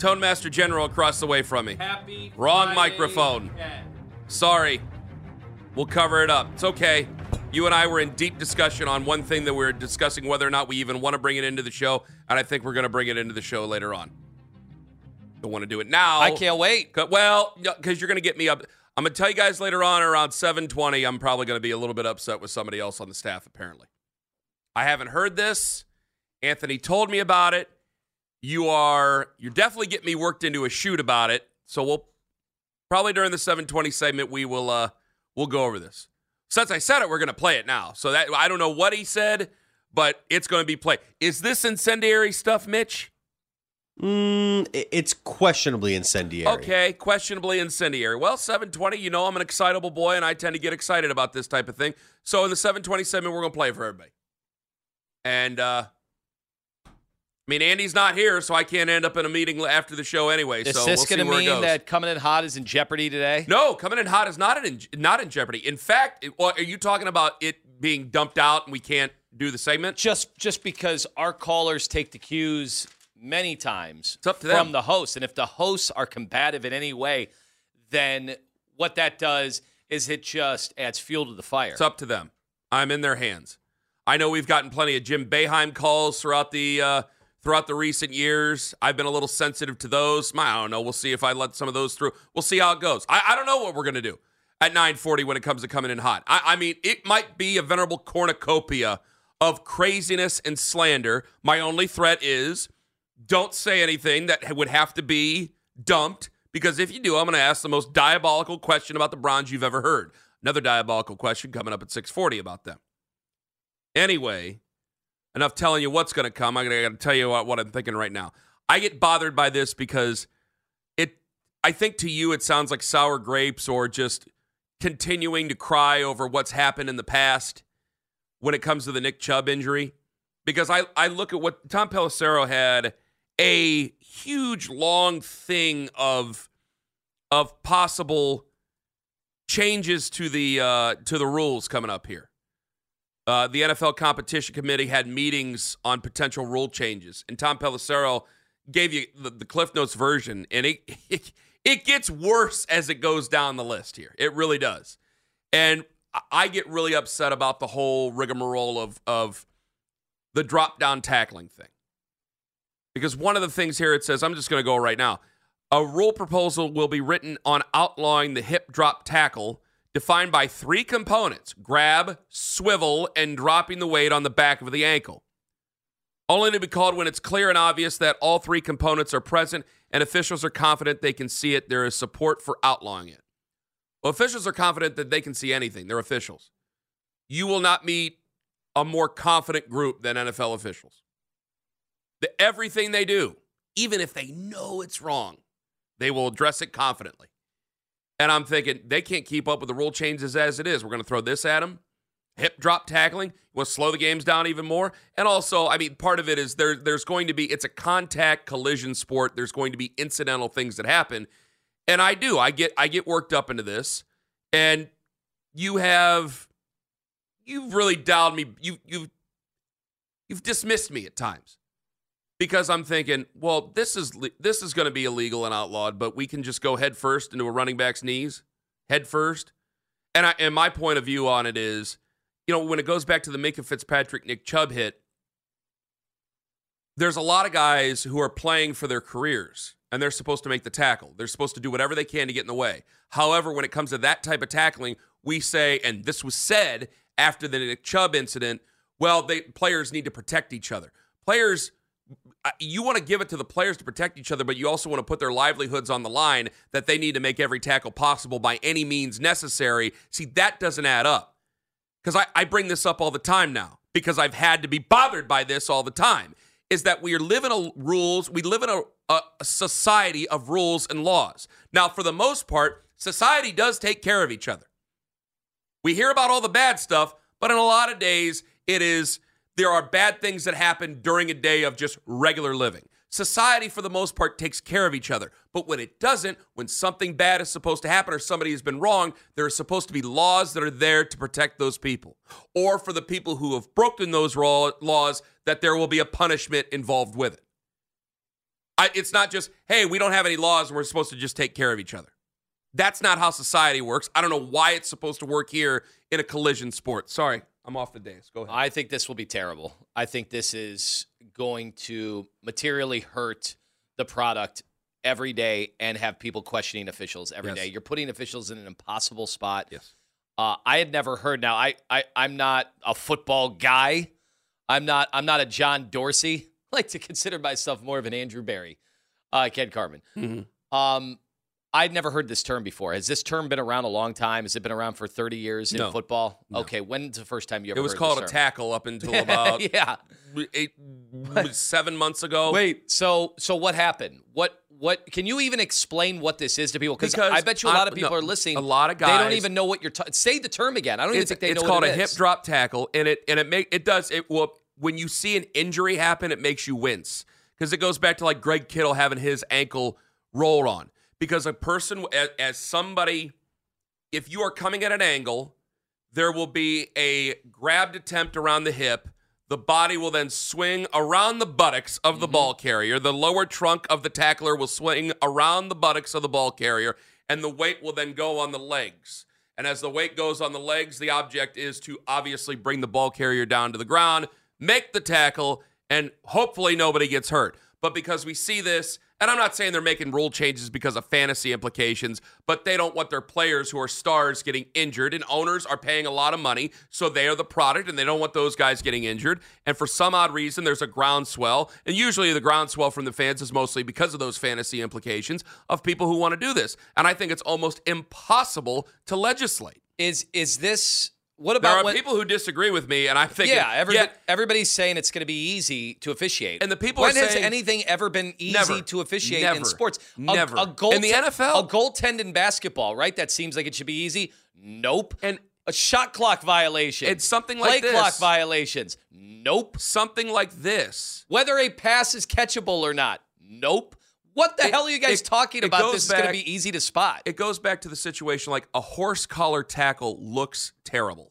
Tone Master General across the way from me. Happy Wrong Friday. microphone. Yeah. Sorry. We'll cover it up. It's okay. You and I were in deep discussion on one thing that we are discussing whether or not we even want to bring it into the show, and I think we're going to bring it into the show later on. Don't want to do it now. I can't wait. Well, because you're going to get me up. I'm going to tell you guys later on around 7:20. I'm probably going to be a little bit upset with somebody else on the staff. Apparently, I haven't heard this. Anthony told me about it. You are you're definitely getting me worked into a shoot about it. So we'll probably during the 7:20 segment we will uh we'll go over this. Since I said it, we're going to play it now. So that I don't know what he said, but it's going to be played. Is this incendiary stuff, Mitch? Mm, it's questionably incendiary. Okay, questionably incendiary. Well, 720, you know I'm an excitable boy and I tend to get excited about this type of thing. So in the 720 segment, we're going to play it for everybody. And, uh, I mean, Andy's not here, so I can't end up in a meeting after the show anyway. Is so this we'll going to mean that coming in hot is in jeopardy today? No, coming in hot is not in not in jeopardy. In fact, it, are you talking about it being dumped out and we can't do the segment? Just just because our callers take the cues many times It's up to from them. the hosts, and if the hosts are combative in any way, then what that does is it just adds fuel to the fire. It's up to them. I'm in their hands. I know we've gotten plenty of Jim Boeheim calls throughout the uh, throughout the recent years. I've been a little sensitive to those. I don't know. We'll see if I let some of those through. We'll see how it goes. I, I don't know what we're gonna do at 9:40 when it comes to coming in hot. I, I mean, it might be a venerable cornucopia of craziness and slander. My only threat is don't say anything that would have to be dumped because if you do, I'm going to ask the most diabolical question about the Browns you've ever heard. Another diabolical question coming up at 6:40 about them. Anyway, enough telling you what's going to come. I'm going to tell you what, what I'm thinking right now. I get bothered by this because it. I think to you it sounds like sour grapes or just continuing to cry over what's happened in the past when it comes to the Nick Chubb injury. Because I, I look at what Tom Pelissero had a huge long thing of of possible changes to the uh, to the rules coming up here. Uh, the NFL competition committee had meetings on potential rule changes, and Tom Pelissero gave you the, the Cliff Notes version, and it, it it gets worse as it goes down the list here. It really does, and I- get really upset about the whole rigmarole of of the drop down tackling thing. Because one of the things here it says, I'm just going to go right now. A rule proposal will be written on outlawing the hip drop tackle defined by three components grab, swivel, and dropping the weight on the back of the ankle. Only to be called when it's clear and obvious that all three components are present and officials are confident they can see it. There is support for outlawing it. Well, officials are confident that they can see anything. They're officials. You will not meet a more confident group than NFL officials. The, everything they do, even if they know it's wrong, they will address it confidently. And I'm thinking they can't keep up with the rule changes as it is. We're going to throw this at them. Hip drop tackling. We'll slow the games down even more. And also, I mean, part of it is there. There's going to be it's a contact collision sport. There's going to be incidental things that happen, and I do. I get I get worked up into this, and you have you've really dialed me. You you you've dismissed me at times because I'm thinking, well, this is this is going to be illegal and outlawed, but we can just go head first into a running back's knees, head first. And I and my point of view on it is, you know, when it goes back to the Minkah Fitzpatrick Nick Chubb hit, there's a lot of guys who are playing for their careers and they're supposed to make the tackle. They're supposed to do whatever they can to get in the way. However, when it comes to that type of tackling, we say, and this was said after the Nick Chubb incident, well, they players need to protect each other. Players you want to give it to the players to protect each other, but you also want to put their livelihoods on the line that they need to make every tackle possible by any means necessary. See, that doesn't add up. Because I, I bring this up all the time now because I've had to be bothered by this all the time. Is that we live in a rules, we live in a, a, a society of rules and laws. Now, for the most part, society does take care of each other. We hear about all the bad stuff, but in a lot of days, it is there are bad things that happen during a day of just regular living. Society, for the most part, takes care of each other. But when it doesn't, when something bad is supposed to happen or somebody has been wrong, there are supposed to be laws that are there to protect those people. Or for the people who have broken those laws, that there will be a punishment involved with it. I, it's not just, hey, we don't have any laws and we're supposed to just take care of each other. That's not how society works. I don't know why it's supposed to work here in a collision sport. Sorry. I'm off the days. Go ahead. I think this will be terrible. I think this is going to materially hurt the product every day and have people questioning officials every yes. day. You're putting officials in an impossible spot. Yes. Uh, I had never heard. Now, I, I I'm not a football guy. I'm not I'm not a John Dorsey. I like to consider myself more of an Andrew Berry, uh, Ken Carman. Mm-hmm. Um, I'd never heard this term before. Has this term been around a long time? Has it been around for 30 years in no. football? No. Okay, when's the first time you ever It was called a tackle up until about yeah. eight, seven months ago. Wait, so so what happened? What what can you even explain what this is to people? Because I bet you a lot of people no, are listening. A lot of guys they don't even know what you're. Ta- say the term again. I don't even think they it's know. It's called a hip drop tackle, and it and it make it does it. Well, when you see an injury happen, it makes you wince because it goes back to like Greg Kittle having his ankle rolled on because a person as, as somebody if you are coming at an angle there will be a grabbed attempt around the hip. The body will then swing around the buttocks of the Mm-hmm. ball carrier. The lower trunk of the tackler will swing around the buttocks of the ball carrier and the weight will then go on the legs. And as the weight goes on the legs the object is to obviously bring the ball carrier down to the ground make the tackle and hopefully nobody gets hurt but because we see this and I'm not saying they're making rule changes because of fantasy implications, but they don't want their players who are stars getting injured. And owners are paying a lot of money, so they are the product, and they don't want those guys getting injured. And for some odd reason, there's a groundswell. And usually the groundswell from the fans is mostly because of those fantasy implications of people who want to do this. And I think it's almost impossible to legislate. Is is this? What There about are when, people who disagree with me, and I think Yeah, everybody, everybody's saying it's going to be easy to officiate. And the people say when has saying- anything ever been easy Never. to officiate Never. in sports? A, Never. A goal In the NFL? a goaltend in basketball, right? That seems like it should be easy. Nope. And a shot clock violation. It's something Play like this. Play clock violations. Nope. something like this. Whether a pass is catchable or not. Nope. What the It- hell are you guys it- talking about? This is going to be easy to spot. it goes back to the situation like a horse collar tackle looks terrible.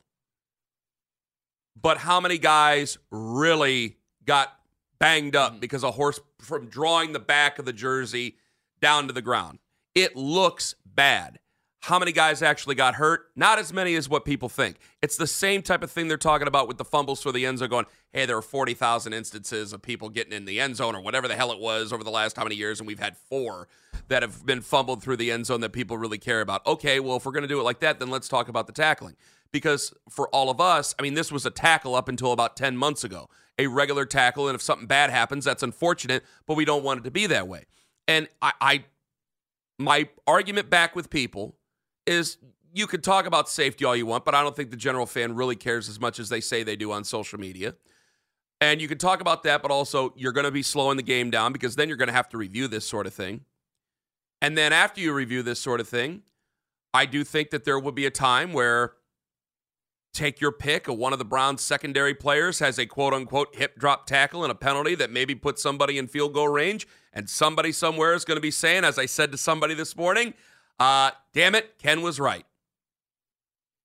But how many guys really got banged up Mm. because a horse from drawing the back of the jersey down to the ground? It looks bad. How many guys actually got hurt? Not as many as what people think. It's the same type of thing they're talking about with the fumbles for the end zone, going, hey, there are 40,000 instances of people getting in the end zone or whatever the hell it was over the last how many years, and we've had four that have been fumbled through the end zone that people really care about. Okay, well, if we're going to do it like that, then let's talk about the tackling. Because for all of us, I mean, this was a tackle up until about 10 months ago, a regular tackle, and if something bad happens, that's unfortunate, but we don't want it to be that way. And I, I my argument back with people is you could talk about safety all you want, but I don't think the general fan really cares as much as they say they do on social media. And you can talk about that, but also you're going to be slowing the game down because then you're going to have to review this sort of thing. And then after you review this sort of thing, I do think that there will be a time where take your pick of one of the Browns' secondary players has a quote unquote hip drop tackle and a penalty that maybe puts somebody in field goal range. And somebody somewhere is going to be saying, as I said to somebody this morning, uh, damn it, Ken was right.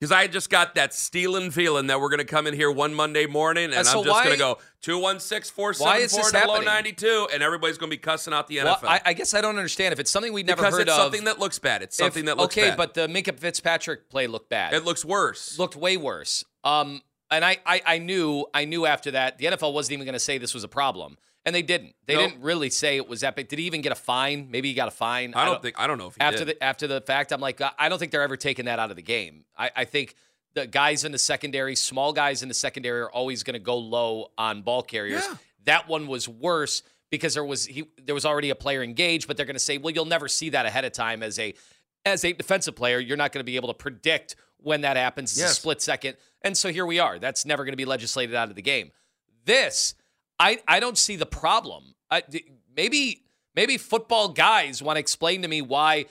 Because I just got that stealing feeling that we're going to come in here one Monday morning and so I'm just going to go 216 Why is 474 this 92 and everybody's going to be cussing out the NFL. Well, I, I guess I don't understand if it's something we've never because heard it's of. something that looks bad. It's if- something that looks okay, bad. but the Minkah Fitzpatrick play looked bad. it looks worse. looked way worse. Um, and I, I, I knew, I knew after that the NFL wasn't even going to say this was a problem, and they didn't. They Nope. didn't really say it was epic. Did he even get a fine? Maybe he got a fine. I don't think I don't know if he after did. the after the fact, I'm like, I don't think they're ever taking that out of the game. I, I think the guys in the secondary, small guys in the secondary, are always going to go low on ball carriers. Yeah. That one was worse because there was he there was already a player engaged, but they're going to say, well, you'll never see that ahead of time as a as a defensive player. You're not going to be able to predict when that happens. It's a split second, and so here we are. That's never going to be legislated out of the game. This, I I don't see the problem. I, maybe maybe football guys want to explain to me why.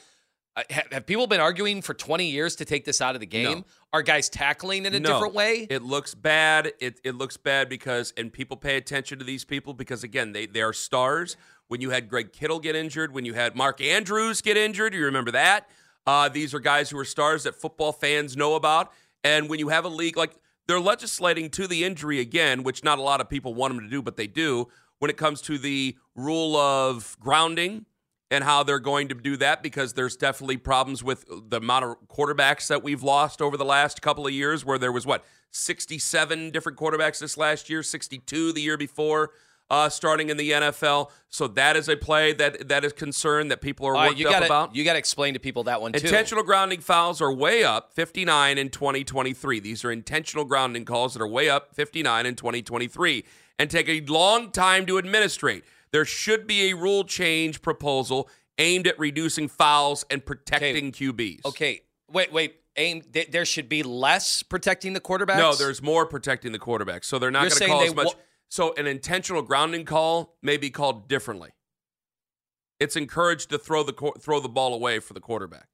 Uh, have, have people been arguing for 20 years to take this out of the game? No. Are guys tackling in a No. different way? It looks bad. It it looks bad because and people pay attention to these people because again they they are stars. When you had Greg Kittle get injured, when you had Mark Andrews get injured, you remember that. Uh, these are guys who are stars that football fans know about. And when you have a league like they're legislating to the injury again, which not a lot of people want them to do, but they do. When it comes to the rule of grounding, and how they're going to do that because there's definitely problems with the amount of quarterbacks that we've lost over the last couple of years where there was what 67 different quarterbacks this last year 62 the year before uh, starting in the NFL so that is a play that that is concerned that people are right, worked you up gotta, about You got to explain to people that one too. Intentional grounding fouls are way up 59 in 2023. These are intentional grounding calls that are way up 59 in 2023 and take a long time to administrate. There should be a rule change proposal aimed at reducing fouls and protecting QBs. Okay, wait, wait. Aim. th- There should be less protecting the quarterbacks. No, there's more protecting the quarterback. So they're not going to saying call as much. So an intentional grounding call may be called differently. It's encouraged to throw the throw the ball away for the quarterback.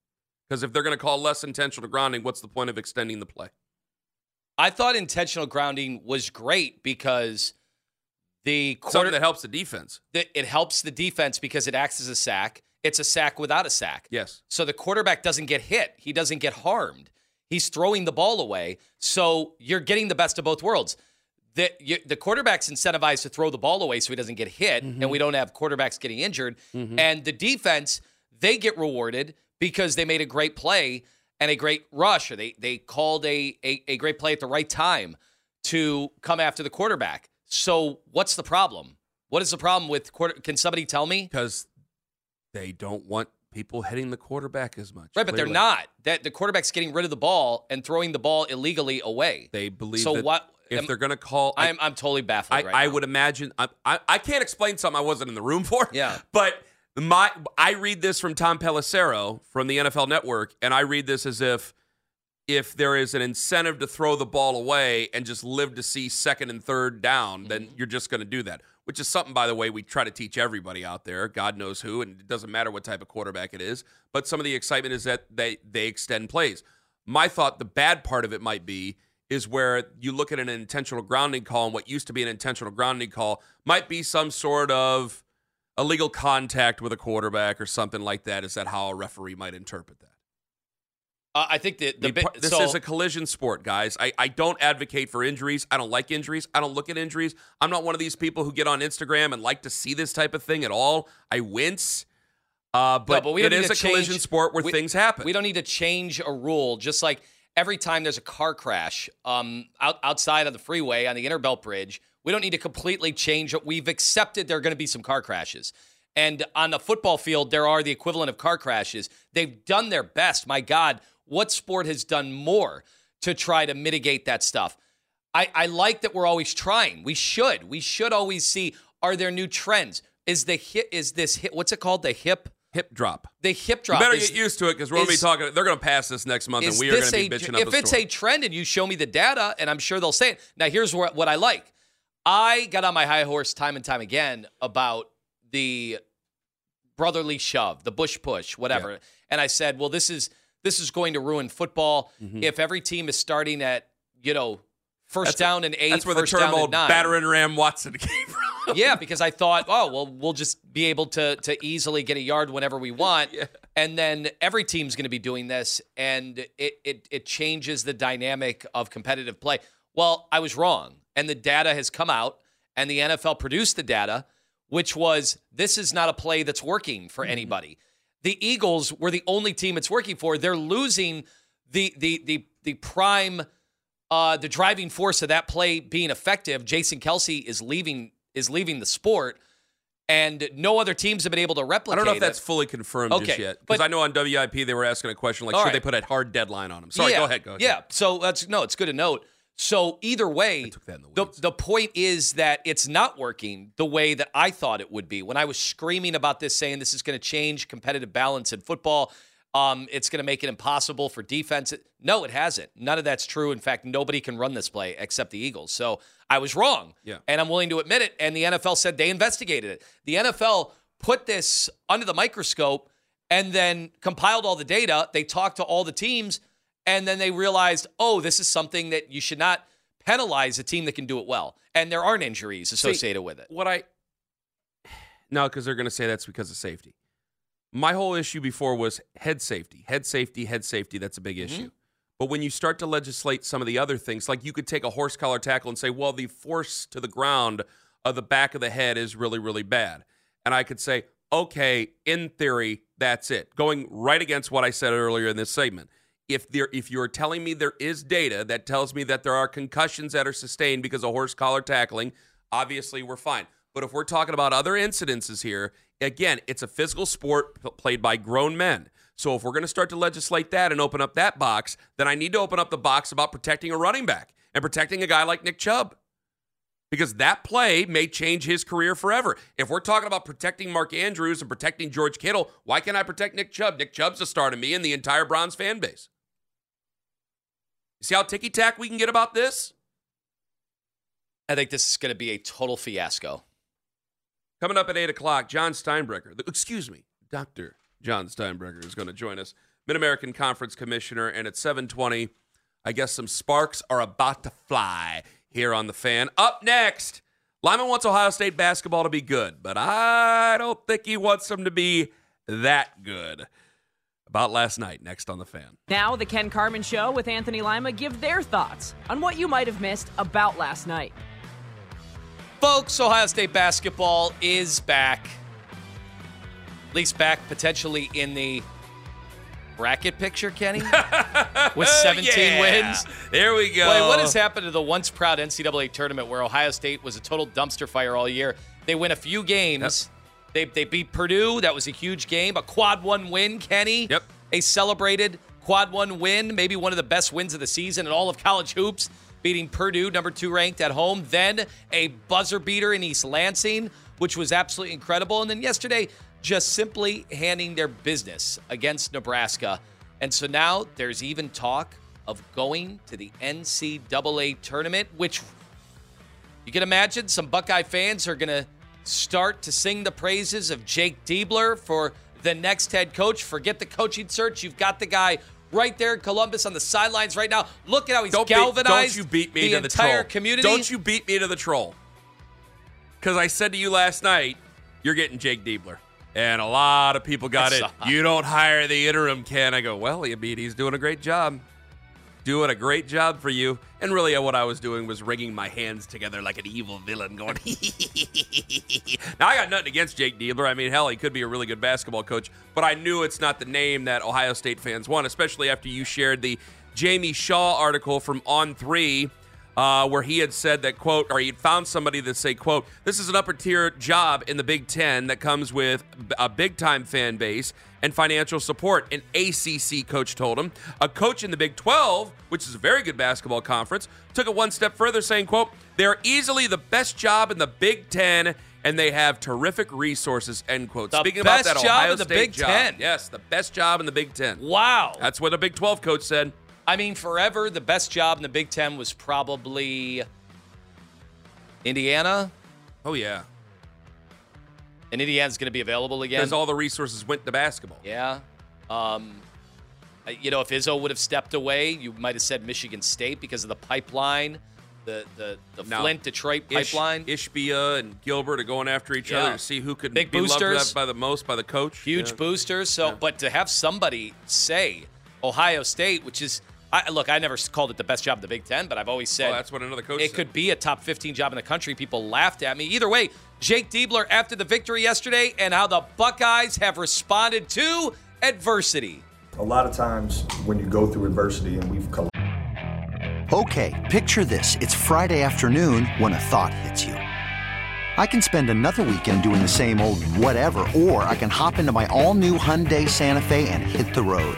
Because if they're going to call less intentional grounding, what's the point of extending the play? I thought intentional grounding was great because the Something quarter that helps the defense. it helps the defense because it acts as a sack. It's a sack without a sack. Yes. So the quarterback doesn't get hit. He doesn't get harmed. He's throwing the ball away. So you're getting the best of both worlds. The, you, the quarterback's incentivized to throw the ball away so he doesn't get hit, and mm-hmm. we don't have quarterbacks getting injured. Mm-hmm. And the defense, they get rewarded because they made a great play and a great rush, or they they called a, a, a great play at the right time to come after the quarterback. So what's the problem? What is the problem with quarter? Can somebody tell me? Because they don't want people hitting the quarterback as much. Right, but they're not. That the quarterback's getting rid of the ball and throwing the ball illegally away. They believe So that what- if am- they're going to call. I- I'm I'm totally baffled I, right I would imagine I, I I can't explain something I wasn't in the room for. Yeah. But my I read this from Tom Pelissero from the NFL Network, and I read this as if if there is an incentive to throw the ball away and just live to see second and third down, then Mm-hmm. you're just going to do that. Which is something, by the way, we try to teach everybody out there. God knows who, and it doesn't matter what type of quarterback it is. But some of the excitement is that they they extend plays. My thought, the bad part of it might be, is where you look at an intentional grounding call, and what used to be an intentional grounding call might be some sort of illegal contact with a quarterback or something like that. Is that how a referee might interpret that? Uh, I think that the The bit, this so, is a collision sport, guys. I, I don't advocate for injuries. I don't like injuries. I don't look at injuries. I'm not one of these people who get on Instagram and like to see this type of thing at all. I wince. Uh, but, no, but we it is a collision sport where we- things happen. We don't need to change a rule. Just like every time there's a car crash um, out, outside of the freeway on the Innerbelt Bridge, we don't need to completely change it. We've accepted there are going to be some car crashes. And on the football field, there are the equivalent of car crashes. They've done their best. My God, what sport has done more to try to mitigate that stuff? I, I like that we're always trying. We should. We should always see are there new trends? Is the hit, is this hit, what's it called? The hip Hip drop. the hip You drop. better is- get used to it because we're going to be talking. They're going to pass this next month, and we are going to be a- bitching up if it's story. a trend and you show me the data and i'm sure they'll say it now here's what, what i like i got on my high horse time and time again about the brotherly shove the tush push whatever and i said well this is this is going to ruin football if every team is starting at you know first Mm-hmm. That's- down and eight That's where the term old battering ram Watson came from. Yeah, because I thought, oh, well, we'll just be able to to easily get a yard whenever we want. And then every team's going to be doing this, and it, it it changes the dynamic of competitive play. Well, I was wrong, and the data has come out, and the NFL produced the data, which was this is not a play that's working for anybody. The Eagles were the only team it's working for. They're losing the the the the prime uh, the driving force of that play being effective, Jason Kelce is leaving is leaving the sport, and no other teams have been able to replicate. I don't know if it. that's fully confirmed just yet. Because I know on WIP they were asking a question like, should right. they put a hard deadline on him? Sorry, yeah, go ahead. Go ahead. Yeah, so that's no, it's good to note. So either way, took that in the the, the point is that it's not working the way that I thought it would be. When I was screaming about this, saying this is going to change competitive balance in football, um, it's going to make it impossible for defense. No, it hasn't. None of that's true. In fact, nobody can run this play except the Eagles. So I was wrong. Yeah. And I'm willing to admit it. And the NFL said they investigated it. The NFL put this under the microscope and then compiled all the data. They talked to all the teams, and then they realized, oh, this is something that you should not penalize a team that can do it well. And there aren't injuries associated with it. What I no, because they're going to say that's because of safety. My whole issue before was head safety, head safety, head safety. That's a big Mm-hmm. issue. But when you start to legislate some of the other things, like you could take a horse collar tackle and say, well, the force to the ground of the back of the head is really, really bad. And I could say, okay, in theory, that's it. Going right against what I said earlier in this segment. If there if you're telling me there is data that tells me that there are concussions that are sustained because of horse collar tackling, obviously we're fine. But if we're talking about other incidences here, again, it's a physical sport played by grown men. So if we're going to start to legislate that and open up that box, then I need to open up the box about protecting a running back and protecting a guy like Nick Chubb. Because that play may change his career forever. If we're talking about protecting Mark Andrews and protecting George Kittle, why can't I protect Nick Chubb? Nick Chubb's a star to me and the entire Browns fan base. See how ticky tack we can get about this? I think this is going to be a total fiasco. Coming up at 8 o'clock, Jon Steinbrecher, the- excuse me, Dr. Jon Steinbrecher is going to join us, Mid American Conference Commissioner. And at 720, I guess some sparks are about to fly here on the fan. Up next, Lima wants Ohio State basketball to be good, but I don't think he wants them to be that good. About last night, next on the fan. Now, the Ken Carman Show with Anthony Lima give their thoughts on what you might have missed about last night. Folks, Ohio State basketball is back. At least back potentially in the bracket picture, Kenny, with 17 Yeah. wins. There we go. Boy, what has happened to the once proud NCAA tournament where Ohio State was a total dumpster fire all year? They win a few games. They, they beat Purdue. That was a huge game. A quad one win, Kenny. Yep. A celebrated quad one win, maybe one of the best wins of the season in all of college hoops, beating Purdue, number two ranked at home. Then a buzzer beater in East Lansing, which was absolutely incredible. And then yesterday, just simply handing their business against Nebraska. And so now there's even talk of going to the NCAA tournament, which you can imagine some Buckeye fans are going to start to sing the praises of Jake Diebler for the next head coach. Forget the coaching search. You've got the guy right there in Columbus on the sidelines right now. Look at how he's don't galvanized Beat, don't you beat me the to the entire troll. community. Don't you beat me to the troll. Because I said to you last night, you're getting Jake Diebler. And a lot of people got it. You don't hire the interim, Ken. I go, well, I mean, he's doing a great job. Doing a great job for you. And really, what I was doing was wringing my hands together like an evil villain, going, Now, I got nothing against Jake Diebler. I mean, hell, he could be a really good basketball coach, but I knew it's not the name that Ohio State fans want, especially after you shared the Jamie Shaw article from On Three. Uh, where he had said that quote or he found somebody that say quote this is an upper tier job in the big 10 that comes with a big time fan base and financial support an acc coach told him a coach in the big 12 which is a very good basketball conference took it one step further saying quote they're easily the best job in the big 10 and they have terrific resources end quote The speaking about that job ohio in the state Big job 10. yes the best job in the big 10 Wow. that's what a big 12 coach said I mean, forever, the best job in the Big Ten was probably Indiana. oh yeah And Indiana's going to be available again. because all the resources went to basketball Yeah. Um, you know, if Izzo would have stepped away, you might have said Michigan State because of the pipeline, the the, the Now, Flint Detroit Ish- pipeline. Ishbia and Gilbert are going after each Yeah. other to see who could Big be loved boosters. that by the most by the coach. Huge Yeah. boosters. So, but to have somebody say Ohio State, which is, I, look, I never called it the best job in the Big Ten, but I've always said Well, that's what another coach it said. could be a top 15 job in the country. People laughed at me. Either way, Jake Diebler after the victory yesterday and how the Buckeyes have responded to adversity. A lot of times when you go through adversity, and we've col- Okay, picture this. It's Friday afternoon when a thought hits you. I can spend another weekend doing the same old whatever, or I can hop into my all new Hyundai Santa Fe and hit the road.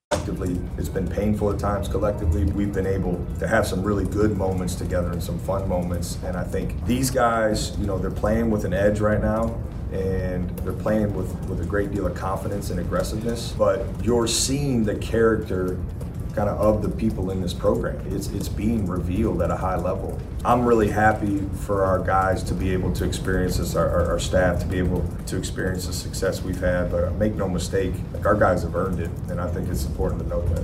Collectively, it's been painful at times collectively. We've been able to have some really good moments together and some fun moments. And I think these guys, you know, they're playing with an edge right now. And they're playing with, with a great deal of confidence and aggressiveness. But you're seeing the character kind of of the people in this program. It's it's being revealed at a high level. I'm really happy for our guys to be able to experience this, our, our, our staff to be able to experience the success we've had. But make no mistake, like our guys have earned it, and I think it's important to note that.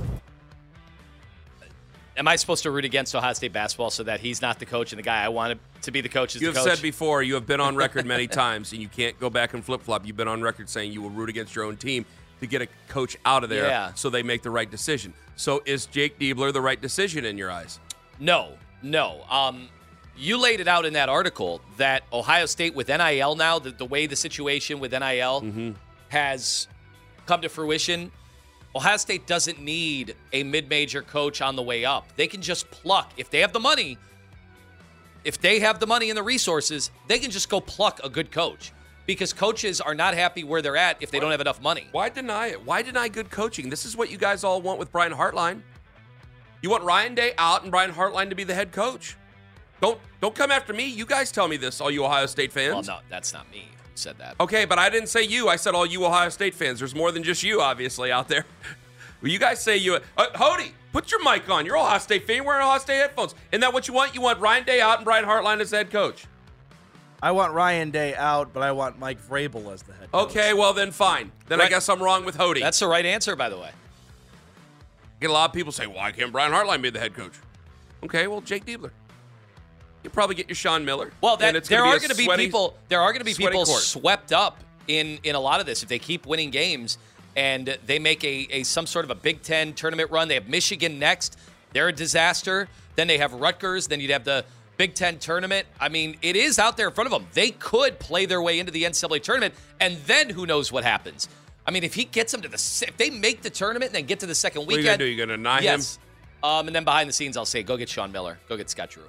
Am I supposed to root against Ohio State basketball so that he's not the coach and the guy I wanted to be the coach is You the have coach? said before, you have been on record many times, and you can't go back and flip flop. You've been on record saying you will root against your own team to get a coach out of there Yeah. so they make the right decision. So is Jake Diebler the right decision in your eyes? No, no. Um, you laid it out in that article that Ohio State with NIL now, the, the way the situation with NIL Mm-hmm. has come to fruition, Ohio State doesn't need a mid-major coach on the way up. They can just pluck if they have the money. If they have the money and the resources, they can just go pluck a good coach because coaches are not happy where they're at if they don't have enough money. Why deny it? Why deny good coaching? This is what you guys all want with Brian Hartline. You want Ryan Day out and Brian Hartline to be the head coach. Don't don't come after me. You guys tell me this, all you Ohio State fans. Well, no, that's not me who said that. Okay, but I didn't say you. I said all you Ohio State fans. There's more than just you, obviously, out there. Well, you guys say you. Uh, Hody, put your mic on. You're all Ohio State fan. You're wearing Ohio State headphones. Isn't that what you want? You want Ryan Day out and Brian Hartline as head coach. I want Ryan Day out, but I want Mike Vrabel as the head coach. Okay, well then fine. Then I guess I'm wrong with Hody. That's the right answer, by the way. Get a lot of people say, why can't Brian Hartline be the head coach? Okay, well, Jake Diebler. You probably get your Sean Miller. Well, and that, it's there gonna are going to be people. There are going to be people court. swept up in in a lot of this. If they keep winning games and they make a, a some sort of a Big Ten tournament run, they have Michigan next. They're a disaster. Then they have Rutgers. Then you'd have the Big Ten tournament. I mean, it is out there in front of them. They could play their way into the NCAA tournament, and then who knows what happens. I mean, if he gets them to the, if they make the tournament and then get to the second weekend, What are you gonna do? You gonna deny yes. him? Um, and then behind the scenes, I'll say, go get Sean Miller, go get Scott Drew,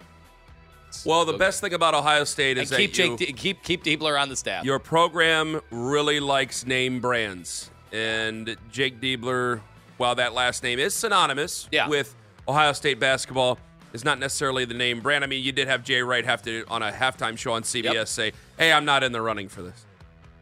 Well, the best thing about Ohio State is that keep you, Jake, keep keep Diebler on the staff. your program really likes name brands, and Jake Diebler, while that last name is synonymous Yeah. with Ohio State basketball, is not necessarily the name brand. I mean, you did have Jay Wright have to on a halftime show on CBS Yep. say, "Hey, I'm not in the running for this."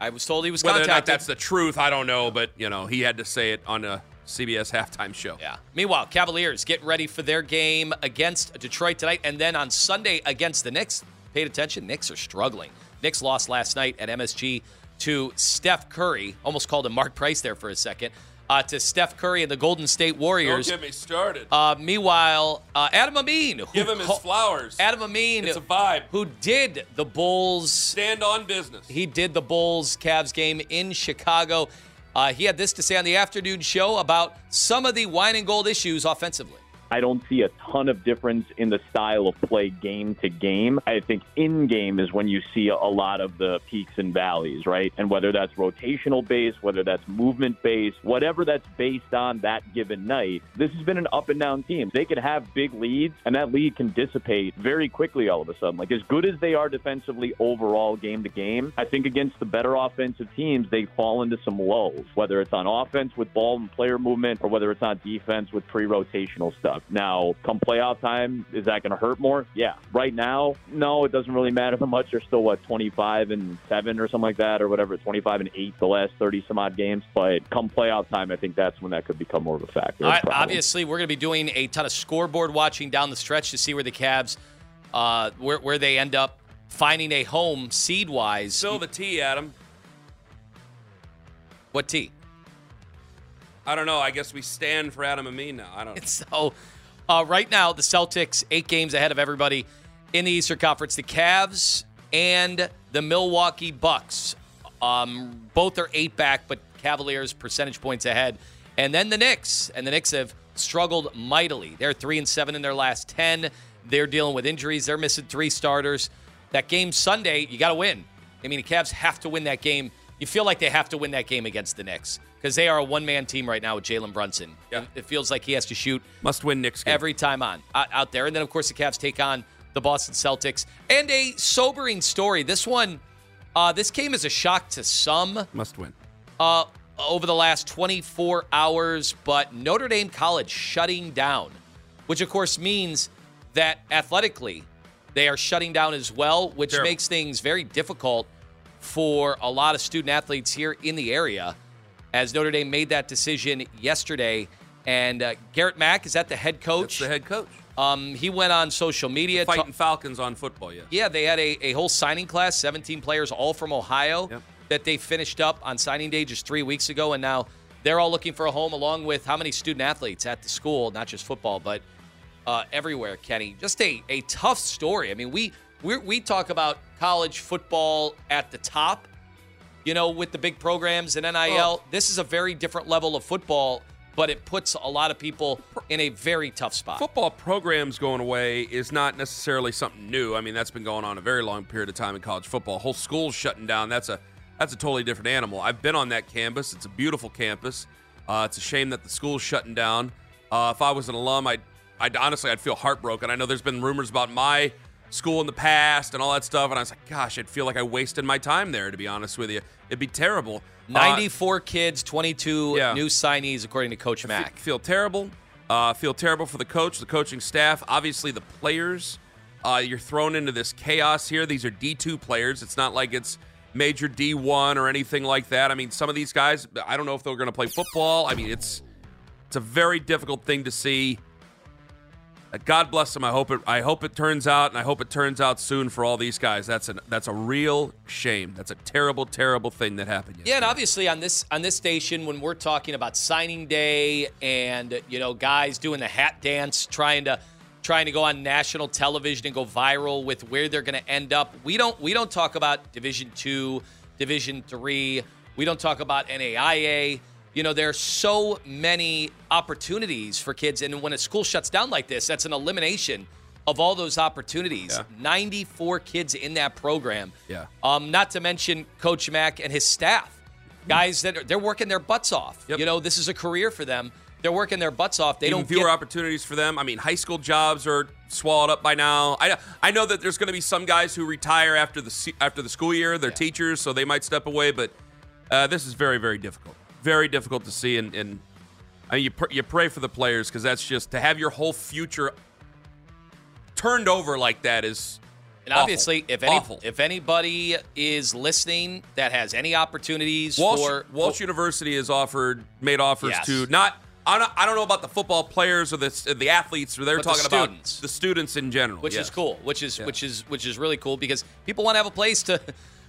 I was told he was Whether or not contacted. that's the truth, I don't know, but you know, he had to say it on a CBS halftime show. Yeah. Meanwhile, Cavaliers get ready for their game against Detroit tonight, and then on Sunday against the Knicks. Paid attention. Knicks are struggling. Knicks lost last night at MSG to Steph Curry. Almost called him Mark Price there for a second. Uh, to Steph Curry and the Golden State Warriors. Don't get me started. Uh, meanwhile, uh, Adam Amin. who Give him his flowers. Adam Amin, It's a vibe. who did the Bulls Stand on business. he did the Bulls Cavs game in Chicago. Uh, he had this to say on the afternoon show about some of the wine and gold issues offensively. I don't see a ton of difference in the style of play game to game. I think in game is when you see a lot of the peaks and valleys, right? And whether that's rotational based, whether that's movement based, whatever that's based on that given night, this has been an up and down team. They can have big leads, and that lead can dissipate very quickly all of a sudden. Like as good as they are defensively overall game to game, I think against the better offensive teams, they fall into some lulls, whether it's on offense with ball and player movement or whether it's on defense with pre rotational stuff. Now, come playoff time, is that going to hurt more? Yeah. Right now, no, it doesn't really matter that much. They're still, what, 25 and 7 or something like that, or whatever, 25 and 8 the last 30 some odd games. But come playoff time, I think that's when that could become more of a factor. All right, obviously, we're going to be doing a ton of scoreboard watching down the stretch to see where the Cavs, uh, where, where they end up finding a home seed wise. Spill the tea, Adam. what T? I don't know. I guess we stand for Adam Amin now. I don't know. So, uh, right now, the Celtics eight games ahead of everybody in the Eastern Conference. The Cavs and the Milwaukee Bucks, um, both are eight back, but Cavaliers percentage points ahead. And then the Knicks, and the Knicks have struggled mightily. They're three and seven in their last ten. They're dealing with injuries. They're missing three starters. That game Sunday, you got to win. I mean, the Cavs have to win that game. You feel like they have to win that game against the Knicks because they are a one-man team right now with Jalen Brunson. Yeah. It feels like he has to shoot Must win Knicks game. every time on out, out there. And then, of course, the Cavs take on the Boston Celtics. And a sobering story. This one, uh, this came as a shock to some Must win. uh, over the last 24 hours, but Notre Dame College shutting down, which of course means that athletically they are shutting down as well, which Terrible. makes things very difficult for a lot of student athletes here in the area. As Notre Dame made that decision yesterday, and uh, Garrett Mack is that the head That's coach. the head coach. Um, he went on social media. Fighting Falcons on football, yeah. yeah, they had a, a whole signing class, 17 players, all from Ohio, Yep. that they finished up on signing day just three weeks ago. And now they're all looking for a home, along with how many student athletes at the school, not just football, but uh, everywhere, Kenny. Just a, a tough story. I mean, we, we we talk about college football at the top, you know, with the big programs and NIL. Oh. This is a very different level of football, but it puts a lot of people in a very tough spot. Football programs going away is not necessarily something new. I mean, that's been going on a very long period of time in college football. Whole schools shutting down. That's a that's a totally different animal. I've been on that campus. It's a beautiful campus. Uh, it's a shame that the school's shutting down. Uh, if I was an alum, I'd, I'd honestly I'd feel heartbroken. I know there's been rumors about my school in the past and all that stuff, and I was like, gosh, I'd feel like I wasted my time there. To be honest with you, it'd be terrible. Uh, 94 kids, 22 yeah. new signees, according to Coach Mack. F- feel terrible. Uh, feel terrible for the coach, the coaching staff, obviously the players. Uh, you're thrown into this chaos here. These are D2 players. It's not like it's major D1 or anything like that. I mean, some of these guys, I don't know if they're going to play football. I mean, it's it's a very difficult thing to see. God bless them. I hope it. I hope it turns out, and I hope it turns out soon for all these guys. That's a that's a real shame. That's a terrible, terrible thing that happened. Yeah, and obviously on this on this station, when we're talking about signing day and you know guys doing the hat dance, trying to trying to go on national television and go viral with where they're going to end up, we don't we don't talk about Division two, Division three. We don't talk about NAIA. You know, there are so many opportunities for kids, and when a school shuts down like this, that's an elimination of all those opportunities. Yeah. 94 kids in that program. Yeah. Um, not to mention Coach Mack and his staff, guys that are, they're working their butts off. Yep. You know, this is a career for them. They're working their butts off. They Even don't fewer get, opportunities for them. I mean, high school jobs are swallowed up by now. I I know that there's going to be some guys who retire after the after the school year. They're teachers, so they might step away. But uh, this is very very difficult. Very difficult to see, and, and I mean, you pr- you pray for the players because that's just to have your whole future turned over like that is. And awful. obviously, if any Awful. if anybody is listening that has any opportunities Walsh, for Walsh University has offered made offers Yes. to not. I don't, know about the football players or the the athletes, or they're But the talking about students. the students in general, which yes. is cool. Which is which is which is really cool because people want to have a place to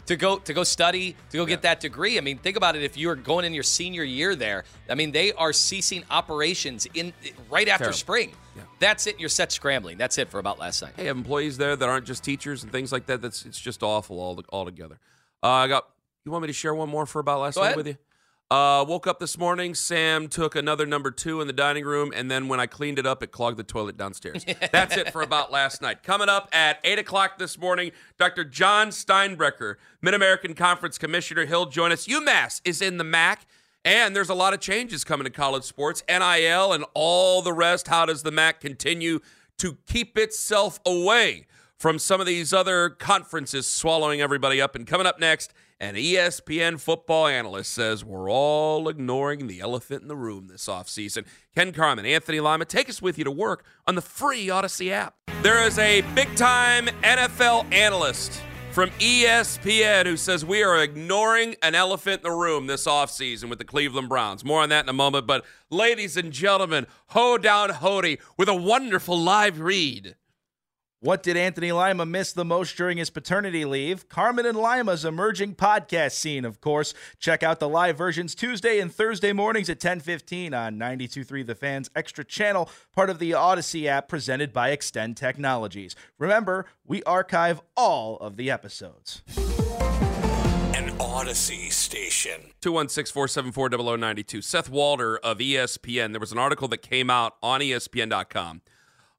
to go to go study to go get that degree. I mean, think about it. If you're going in your senior year there, I mean, they are ceasing operations in right after Terrible. spring. That's it. You're set scrambling. That's it for about last night. Hey, have employees there that aren't just teachers and things like that. That's it's just awful all altogether. Uh, I got. You want me to share one more for about last Go night ahead. with you? Uh, woke up this morning. Sam took another number two in the dining room, and then when I cleaned it up, it clogged the toilet downstairs. That's it for about last night. Coming up at eight o'clock this morning, Dr. Jon Steinbrecher, Mid American Conference Commissioner, he'll join us. UMass is in the MAC. And there's a lot of changes coming to college sports, NIL and all the rest. How does the MAC continue to keep itself away from some of these other conferences swallowing everybody up? And coming up next, an ESPN football analyst says we're all ignoring the elephant in the room this offseason. Ken Carman, Anthony Lima, take us with you to work on the free Odyssey app. There is a big time NFL analyst from ESPN who says we are ignoring an elephant in the room this offseason with the Cleveland Browns. More on that in a moment. But, ladies and gentlemen, Ho Down Hody with a wonderful live read. What did Anthony Lima miss the most during his paternity leave? Carman and Lima's emerging podcast scene, of course. Check out the live versions Tuesday and Thursday mornings at 10:15 on 92.3 The Fans Extra Channel, part of the Odyssey app presented by Extend Technologies. Remember, we archive all of the episodes. An Odyssey station. 216 474 0092. Seth Walder of ESPN. There was an article that came out on ESPN.com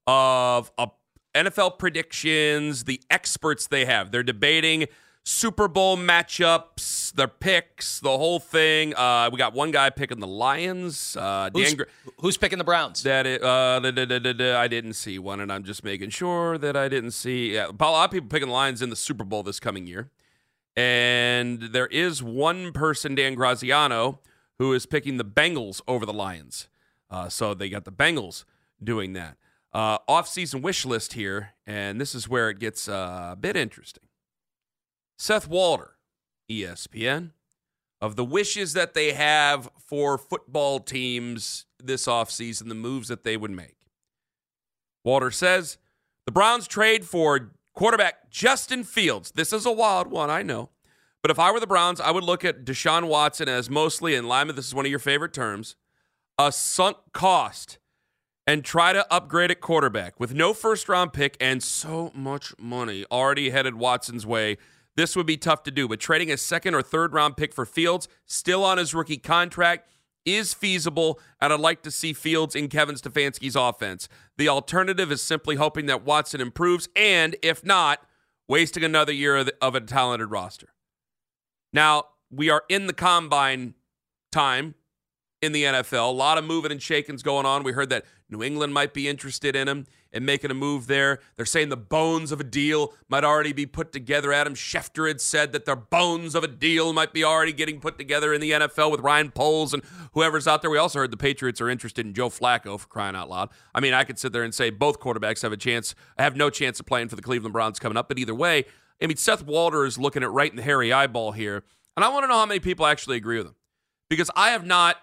of a NFL predictions, the experts they have. They're debating Super Bowl matchups, their picks, the whole thing. Uh, we got one guy picking the Lions. Uh, Who's, Dan Gr- who's picking the Browns? that it, uh, da, da, da, da, da, I didn't see one, and I'm just making sure that I didn't see. Yeah, a lot of people picking the Lions in the Super Bowl this coming year, and there is one person, Dan Graziano, who is picking the Bengals over the Lions. Uh, so they got the Bengals doing that. Uh, off-season wish list here, and this is where it gets uh, a bit interesting. Seth Walder, ESPN, of the wishes that they have for football teams this offseason, the moves that they would make. Walder says the Browns trade for quarterback Justin Fields. This is a wild one, I know. But if I were the Browns, I would look at Deshaun Watson as mostly, in Lima, this is one of your favorite terms, a sunk cost and try to upgrade at quarterback with no first round pick and so much money already headed Watson's way. This would be tough to do, but trading a second or third round pick for Fields, still on his rookie contract, is feasible, and I'd like to see Fields in Kevin Stefanski's offense. The alternative is simply hoping that Watson improves, and if not, wasting another year of, the, of a talented roster. Now, we are in the combine time in the NFL. A lot of moving and shakings going on. We heard that New England might be interested in him and making a move there. They're saying the bones of a deal might already be put together. Adam Schefter had said that the bones of a deal might be already getting put together in the NFL with Ryan Poles and whoever's out there. We also heard the Patriots are interested in Joe Flacco for crying out loud. I mean, I could sit there and say both quarterbacks have a chance. I have no chance of playing for the Cleveland Browns coming up, but either way, I mean, Seth Walder is looking at right in the hairy eyeball here. And I want to know how many people actually agree with him because I have not.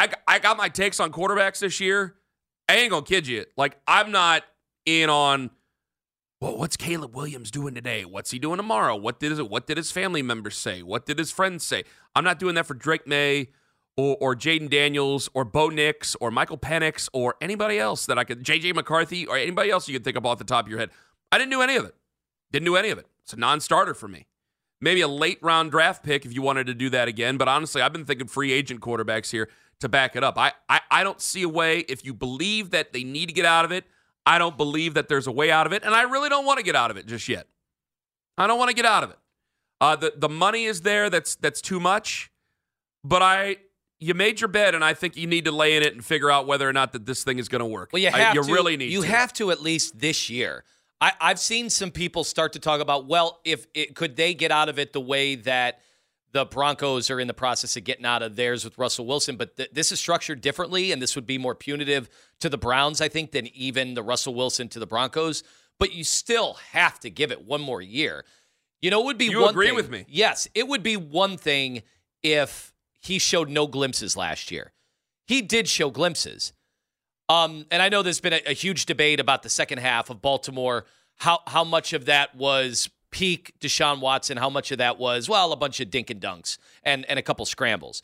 I, I got my takes on quarterbacks this year. I ain't gonna kid you. Like I'm not in on. Well, what's Caleb Williams doing today? What's he doing tomorrow? What did his, what did his family members say? What did his friends say? I'm not doing that for Drake Maye or, or Jayden Daniels or Bo Nix or Michael Penix or anybody else that I could JJ McCarthy or anybody else you could think of off the top of your head. I didn't do any of it. Didn't do any of it. It's a non-starter for me. Maybe a late round draft pick if you wanted to do that again. But honestly, I've been thinking free agent quarterbacks here to back it up. I, I, I don't see a way, if you believe that they need to get out of it, I don't believe that there's a way out of it. And I really don't want to get out of it just yet. I don't want to get out of it. Uh, the, the money is there. That's, that's too much. But I, you made your bed, and I think you need to lay in it and figure out whether or not that this thing is going to work. Well, you I- have you to. really need You to. have to at least this year. I, I've seen some people start to talk about, well, if it, could they get out of it the way that the Broncos are in the process of getting out of theirs with Russell Wilson, but th- this is structured differently, and this would be more punitive to the Browns, I think, than even the Russell Wilson to the Broncos. But you still have to give it one more year. You know, it would be You one agree thing- with me? Yes, it would be one thing if he showed no glimpses last year. He did show glimpses. Um, and I know there's been a, a huge debate about the second half of Baltimore. How how much of that was peak Deshaun Watson? How much of that was well a bunch of dink and dunks and and a couple scrambles?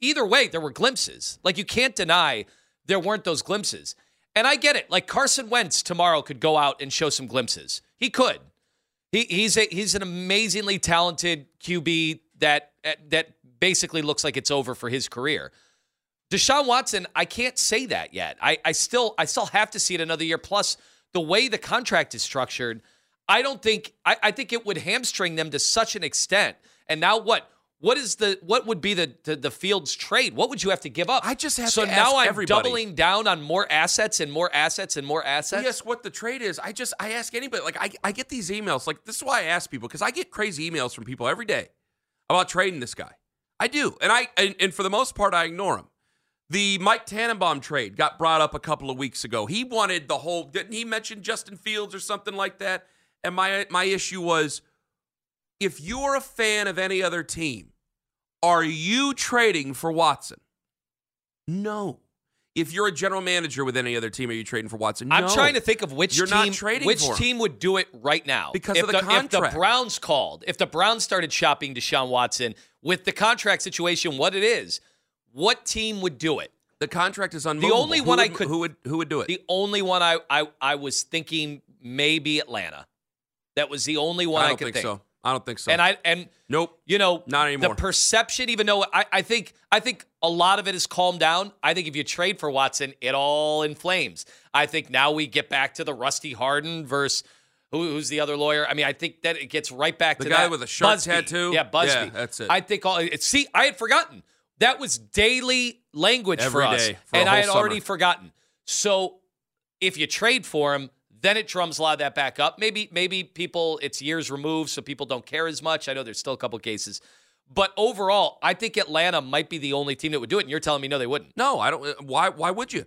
Either way, there were glimpses. Like you can't deny there weren't those glimpses. And I get it. Like Carson Wentz tomorrow could go out and show some glimpses. He could. He, he's a, he's an amazingly talented QB that that basically looks like it's over for his career. Deshaun Watson, I can't say that yet. I, I still I still have to see it another year. Plus, the way the contract is structured, I don't think I, I think it would hamstring them to such an extent. And now what? What is the what would be the the, the Fields trade? What would you have to give up? I just have to have everything. so to now I'm everybody. doubling down on more assets and more assets and more assets. Yes, what the trade is. I just I ask anybody. Like I, I get these emails. Like this is why I ask people because I get crazy emails from people every day about trading this guy. I do, and I and, and for the most part I ignore them. The Mike Tannenbaum trade got brought up a couple of weeks ago. He wanted the whole. Didn't he mention Justin Fields or something like that? And my my issue was, if you're a fan of any other team, are you trading for Watson? No. If you're a general manager with any other team, are you trading for Watson? I'm trying to think of which You're team not trading which team would do it right now Because if of the contract. If the. Browns called, if the Browns started shopping Deshaun Watson with the contract situation, what it is, what team would do it? The contract is unmovable. The only Who one I could who would who would do it? The only one I I, I was thinking maybe Atlanta. That was the only one I I, don't could think, so. I don't think so. And I and nope. you know Not anymore. The perception, even though I, I think I think a lot of it has calmed down. I think if you trade for Watson, it all inflames. I think now we get back to the Rusty Hardin versus who, who's the other lawyer. I mean, I think that it gets right back to The to guy that. with a shark Buzbee. tattoo? Yeah, Buzbee. Yeah, that's it. I think all. it- See, I had forgotten that was daily language Every for us, for and I had already forgotten. So if you trade for him, then it drums a lot of that back up. Maybe maybe people it's years removed, so people don't care as much. I know there's still a couple cases, but overall, I think Atlanta might be the only team that would do it. And you're telling me no, they wouldn't no, I don't. Uh, why? Why would you?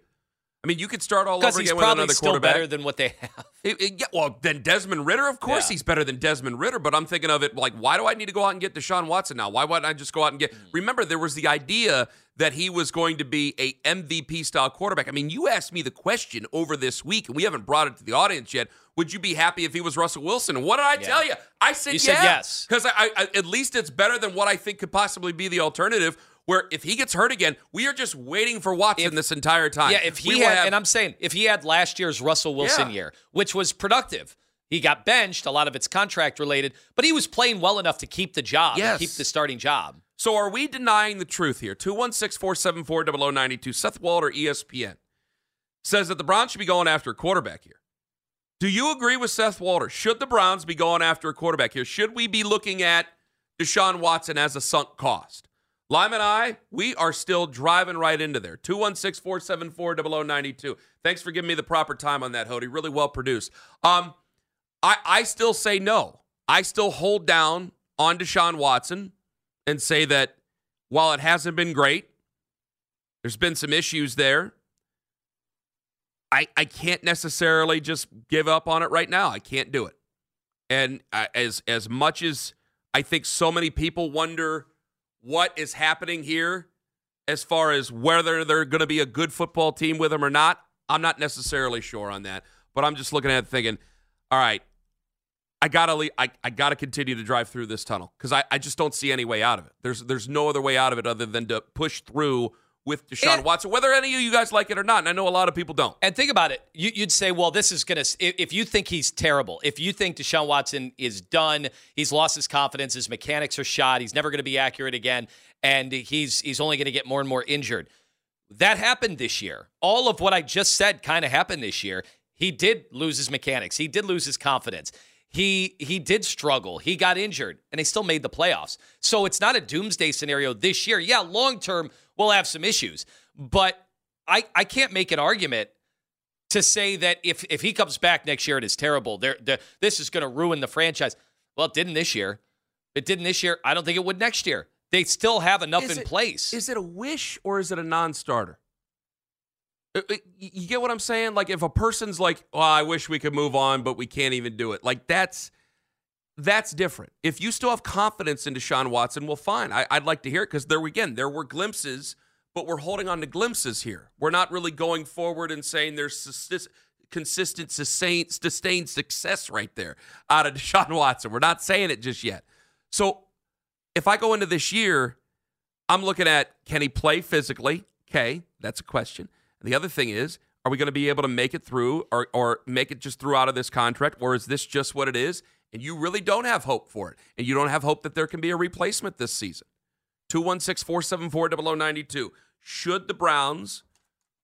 I mean, you could start all over he's again with probably another still quarterback. better than what they have. It- it- yeah, well, then Desmond Ridder, of course, Yeah. he's better than Desmond Ridder. But I'm thinking of it like, why do I need to go out and get Deshaun Watson now? Why wouldn't I just go out and get? Mm. Remember, there was the idea that he was going to be a MVP style quarterback. I mean, you asked me the question over this week, and we haven't brought it to the audience yet. Would you be happy if he was Russell Wilson? And what did I Yeah. tell you? I said You said yes. because I, I, at least it's better than what I think could possibly be the alternative. Where if he gets hurt again, we are just waiting for Watson If- this entire time. Yeah, if he will had, have- and I'm saying if he had last year's Russell Wilson Yeah. year, which was productive, he got benched. A lot of it's contract related, but he was playing well enough to keep the job, Yes. keep the starting job. So are we denying the truth here? 216 474 0092. Seth Walder, ESPN, says that the Browns should be going after a quarterback here. Do you agree with Seth Walder? Should the Browns be going after a quarterback here? Should we be looking at Deshaun Watson as a sunk cost? Lima and I, we are still driving right into there. 216 474 0092. Thanks for giving me the proper time on that, Hody. Really well produced. Um, I, I still say no. I still hold down on Deshaun Watson and say that while it hasn't been great, there's been some issues there. I, I can't necessarily just give up on it right now. I can't do it. And I, as as much as I think so many people wonder what is happening here as far as whether they're going to be a good football team with him or not, I'm not necessarily sure on that. But I'm just looking at it thinking, all right, I gotta leave, I, I gotta continue to drive through this tunnel because I, I just don't see any way out of it. There's there's no other way out of it other than to push through with Deshaun And- Watson, whether any of you guys like it or not. And I know a lot of people don't. And think about it. You, you'd say, well, this is going to, if you think he's terrible, if you think Deshaun Watson is done, he's lost his confidence, his mechanics are shot, he's never going to be accurate again, and he's he's only going to get more and more injured. That happened this year. All of what I just said kind of happened this year. He did lose his mechanics. He did lose his confidence. He he did struggle. He got injured, and they still made the playoffs. So it's not a doomsday scenario this year. Yeah, long term we'll have some issues, but I I can't make an argument to say that if if he comes back next year, it is terrible. They're, they're, this is going to ruin the franchise. Well, it didn't this year. It didn't this year. I don't think it would next year. They still have enough Is in it- place. Is it a wish or is it a non-starter? Uh, uh, You get what I'm saying? Like if a person's like, "Oh, I wish we could move on, but we can't even do it." Like that's that's different. If you still have confidence in Deshaun Watson, well, fine. I, I'd like to hear it because there again, there were glimpses, but we're holding on to glimpses here. We're not really going forward and saying there's consistent, sustained, sustained success right there out of Deshaun Watson. We're not saying it just yet. So if I go into this year, I'm looking at can he play physically? Okay, that's a question. And the other thing is, are we going to be able to make it through or, or make it just through out of this contract? Or is this just what it is? And you really don't have hope for it. And you don't have hope that there can be a replacement this season. 216 474 0092. Should the Browns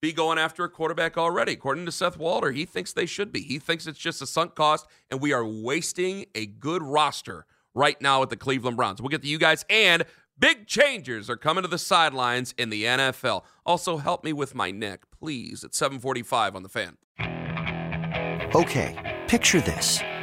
be going after a quarterback already? According to Seth Walder, he thinks they should be. He thinks it's just a sunk cost, and we are wasting a good roster right now at the Cleveland Browns. We'll get to you guys, and big changes are coming to the sidelines in the NFL. Also, help me with my neck, please, at 745 on the fan. Okay, picture this.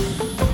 you